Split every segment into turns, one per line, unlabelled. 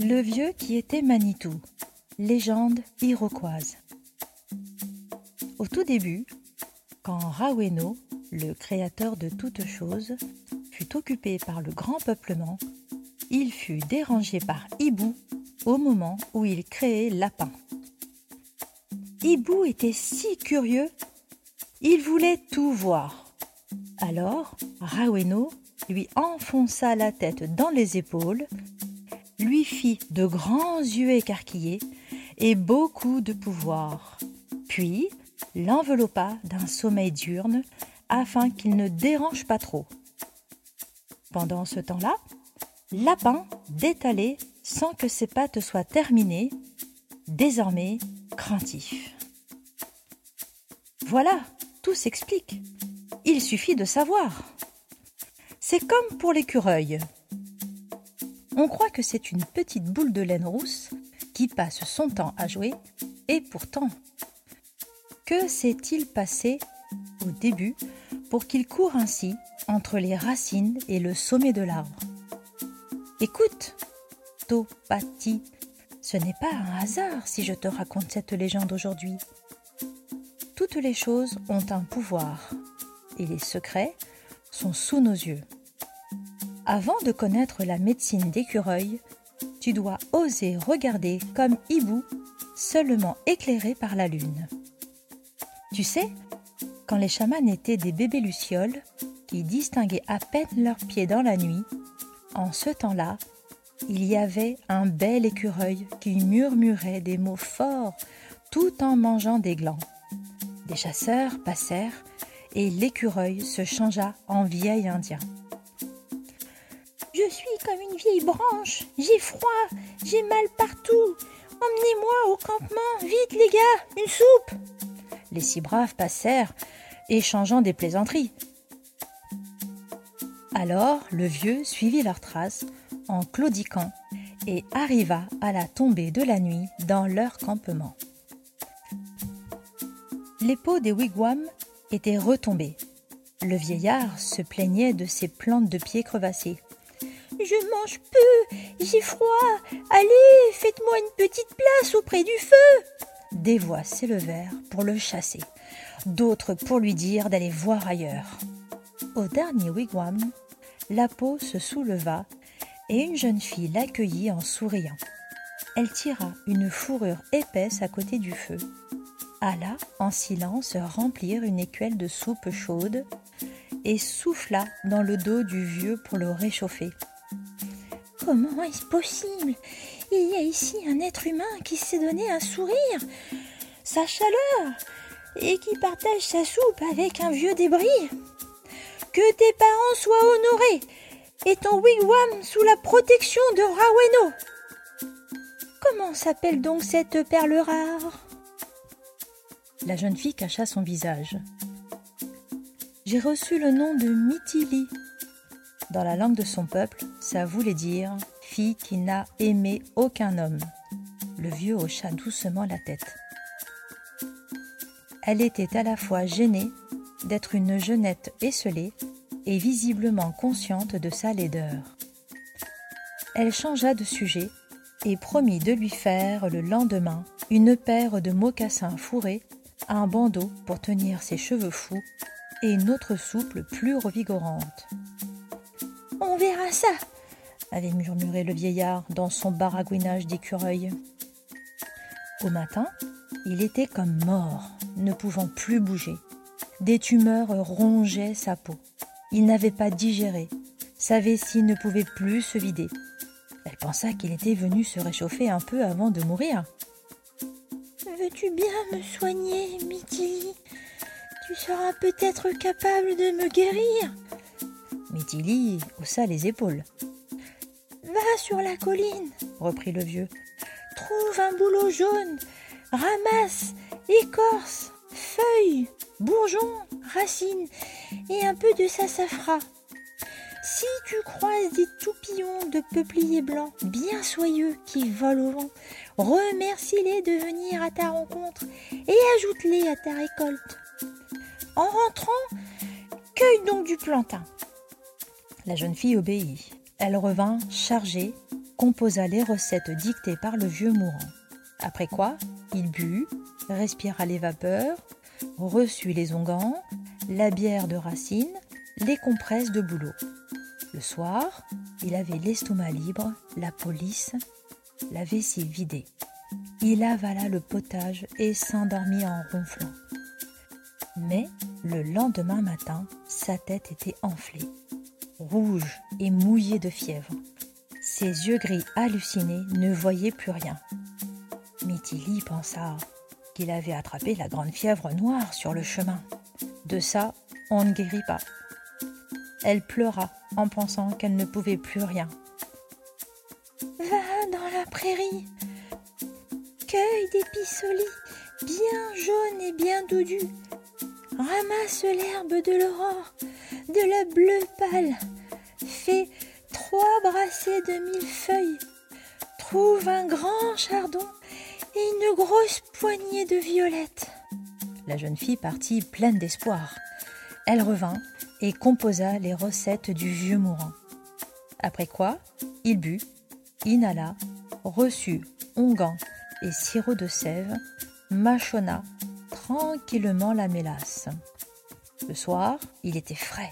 Le vieux qui était Manitou, légende iroquoise. Au tout début, quand Raweno, le créateur de toutes choses, fut occupé par le grand peuplement, il fut dérangé par Hibou au moment où il créait Lapin. Hibou était si curieux, il voulait tout voir. Alors, Raweno lui enfonça la tête dans les épaules, lui fit de grands yeux écarquillés et beaucoup de pouvoir, puis l'enveloppa d'un sommeil diurne afin qu'il ne dérange pas trop. Pendant ce temps-là, Lapin détalait sans que ses pattes soient terminées, désormais craintif. Voilà, tout s'explique. Il suffit de savoir. C'est comme pour l'écureuil. On croit que c'est une petite boule de laine rousse qui passe son temps à jouer, et pourtant, que s'est-il passé au début pour qu'il court ainsi entre les racines et le sommet de l'arbre? Écoute, Topati, ce n'est pas un hasard si je te raconte cette légende aujourd'hui. Toutes les choses ont un pouvoir, et les secrets sont sous nos yeux. Avant de connaître la médecine d'écureuil, tu dois oser regarder comme hibou, seulement éclairé par la lune. Tu sais, quand les chamans étaient des bébés lucioles, qui distinguaient à peine leurs pieds dans la nuit, en ce temps-là, il y avait un bel écureuil qui murmurait des mots forts tout en mangeant des glands. Des chasseurs passèrent et l'écureuil se changea en vieil indien.
Je suis comme une vieille branche, j'ai froid, j'ai mal partout. Emmenez-moi au campement, vite les gars, une soupe.
Les six braves passèrent, échangeant des plaisanteries. Alors le vieux suivit leurs traces en claudiquant et arriva à la tombée de la nuit dans leur campement. Les pots des wigwams étaient retombés. Le vieillard se plaignait de ses plantes de pieds crevassées.
Je mange peu, j'ai froid. Allez, faites-moi une petite place auprès du feu.
Des voix s'élevèrent pour le chasser, d'autres pour lui dire d'aller voir ailleurs. Au dernier wigwam, la peau se souleva et une jeune fille l'accueillit en souriant. Elle tira une fourrure épaisse à côté du feu, alla en silence remplir une écuelle de soupe chaude et souffla dans le dos du vieux pour le réchauffer.
Comment est-ce possible? Il y a ici un être humain qui s'est donné un sourire, sa chaleur, et qui partage sa soupe avec un vieux débris. Que tes parents soient honorés et ton wigwam sous la protection de Raweno. Comment s'appelle donc cette perle rare?
La jeune fille cacha son visage. J'ai reçu le nom de Mitili, dans la langue de son peuple, ça voulait dire fille qui n'a aimé aucun homme. Le vieux hocha doucement la tête. Elle était à la fois gênée d'être une jeunette esselée et visiblement consciente de sa laideur. Elle changea de sujet et promit de lui faire le lendemain une paire de mocassins fourrés, un bandeau pour tenir ses cheveux fous et une autre souple plus revigorante.
On verra ça,
avait murmuré le vieillard dans son baragouinage d'écureuil. Au matin, il était comme mort, ne pouvant plus bouger. Des tumeurs rongeaient sa peau. Il n'avait pas digéré. Sa vessie ne pouvait plus se vider. Elle pensa qu'il était venu se réchauffer un peu avant de mourir.
Veux-tu bien me soigner, Mitili Tu seras peut-être capable de me guérir.
Mitili haussa les épaules.
Va sur la colline, reprit le vieux. Trouve un bouleau jaune, ramasse écorce, feuilles, bourgeons, racines et un peu de sassafras. Si tu croises des toupillons de peupliers blancs bien soyeux qui volent au vent, remercie-les de venir à ta rencontre et ajoute-les à ta récolte. En rentrant, cueille donc du plantain.
La jeune fille obéit. Elle revint chargée composa les recettes dictées par le vieux mourant. Après quoi, il but, respira les vapeurs, reçut les onguents, la bière de racine, les compresses de boulot. Le soir, il avait l'estomac libre, la police, la vessie vidée. Il avala le potage et s'endormit en ronflant. Mais le lendemain matin, sa tête était enflée, rouge et mouillée de fièvre. Ses yeux gris hallucinés ne voyaient plus rien. Mitili pensa qu'il avait attrapé la grande fièvre noire sur le chemin. De ça, on ne guérit pas. Elle pleura en pensant qu'elle ne pouvait plus rien.
Va dans la prairie, cueille des pissenlits bien jaunes et bien doudus, ramasse l'herbe de l'aurore, de la bleue pâle, fais trois brassées de mille feuilles, trouve un grand chardon et une grosse poignée de violettes.
La jeune fille partit pleine d'espoir. Elle revint et composa les recettes du vieux mourant. Après quoi, il but, inhala, reçut onguent et sirop de sève, mâchonna tranquillement la mélasse. Le soir, il était frais,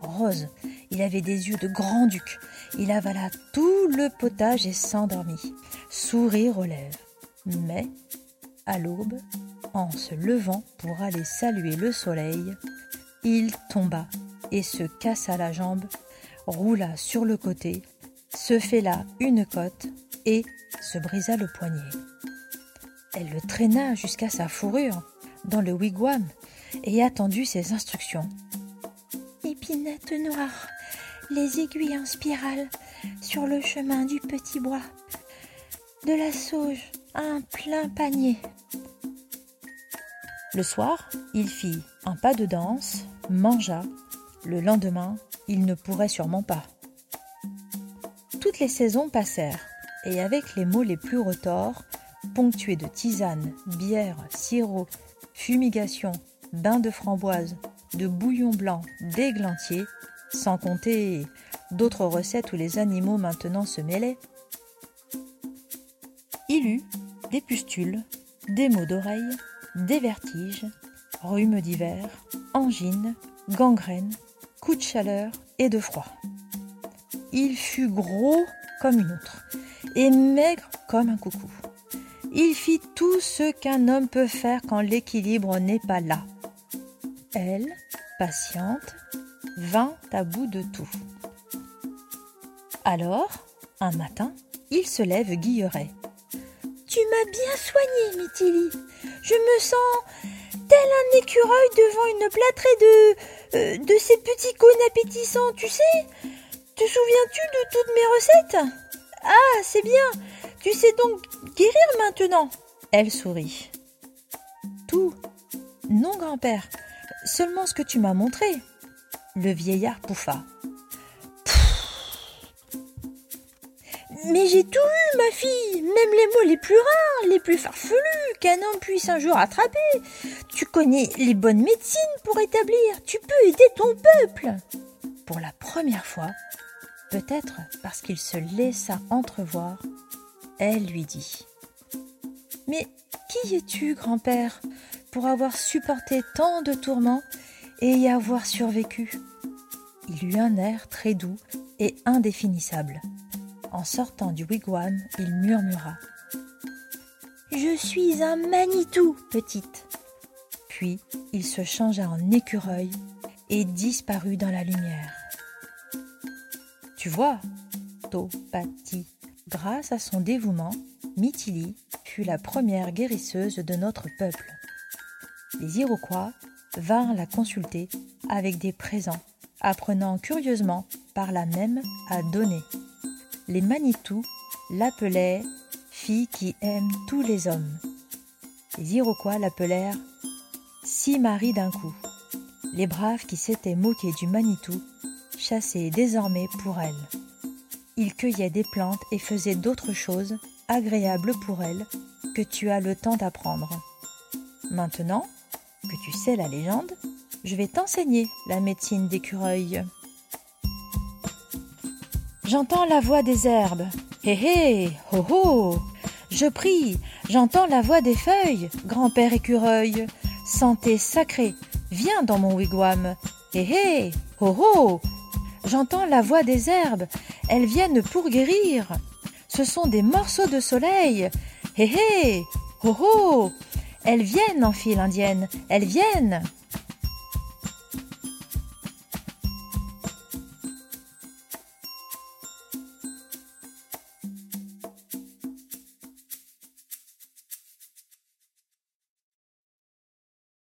rose, il avait des yeux de grand-duc. Il avala tout le potage et s'endormit, sourire aux lèvres. Mais, à l'aube, en se levant pour aller saluer le soleil, il tomba et se cassa la jambe, roula sur le côté, se là une côte et se brisa le poignet. Elle le traîna jusqu'à sa fourrure, dans le wigwam, et attendit ses instructions.
Épinette noire, les aiguilles en spirale, sur le chemin du petit bois. De la sauge, un plein panier.
Le soir, il fit un pas de danse, mangea. Le lendemain, il ne pourrait sûrement pas. Toutes les saisons passèrent, et avec les mots les plus retors, ponctués de tisanes, bière, sirop, fumigation, bain de framboise, de bouillon blanc, d'églantier, sans compter d'autres recettes où les animaux maintenant se mêlaient, il eut des pustules, des maux d'oreille, des vertiges, rhumes d'hiver, angines, gangrènes, coups de chaleur et de froid. Il fut gros comme une autre et maigre comme un coucou. Il fit tout ce qu'un homme peut faire quand l'équilibre n'est pas là. Elle, patiente, vint à bout de tout. Alors, un matin, il se lève guilleret.
Tu m'as bien soigné, Mitili. Je me sens tel un écureuil devant une plâtrée de. Euh, de ces petits cônes appétissants, tu sais Te souviens-tu de toutes mes recettes? Ah, c'est bien Tu sais donc guérir maintenant
Elle sourit. Tout Non, grand-père, seulement ce que tu m'as montré. Le vieillard pouffa.
Mais j'ai tout eu, ma fille, même les mots les plus rares, les plus farfelus qu'un homme puisse un jour attraper. Tu connais les bonnes médecines pour établir, tu peux aider ton peuple.
Pour la première fois, peut-être parce qu'il se laissa entrevoir, elle lui dit Mais qui es-tu, grand-père, pour avoir supporté tant de tourments et y avoir survécu Il eut un air très doux et indéfinissable. En sortant du wigwam, il murmura
Je suis un Manitou, petite.
Puis il se changea en écureuil et disparut dans la lumière. Tu vois, Topati, grâce à son dévouement, Mitili fut la première guérisseuse de notre peuple. Les Iroquois vinrent la consulter avec des présents, apprenant curieusement par là même à donner les Manitou l'appelaient fille qui aime tous les hommes. Les Iroquois l'appelèrent six maris d'un coup. Les braves qui s'étaient moqués du Manitou chassaient désormais pour elle. Ils cueillaient des plantes et faisaient d'autres choses agréables pour elle que tu as le temps d'apprendre. Maintenant que tu sais la légende, je vais t'enseigner la médecine d'écureuil. j'entends la voix des herbes. Hé hé, ho ho. Je prie, j'entends la voix des feuilles, grand-père écureuil. Santé sacrée, viens dans mon wigwam. Hé hé, ho ho. J'entends la voix des herbes, elles viennent pour guérir. Ce sont des morceaux de soleil. Hé hé, ho ho. Elles viennent en file indienne, elles viennent.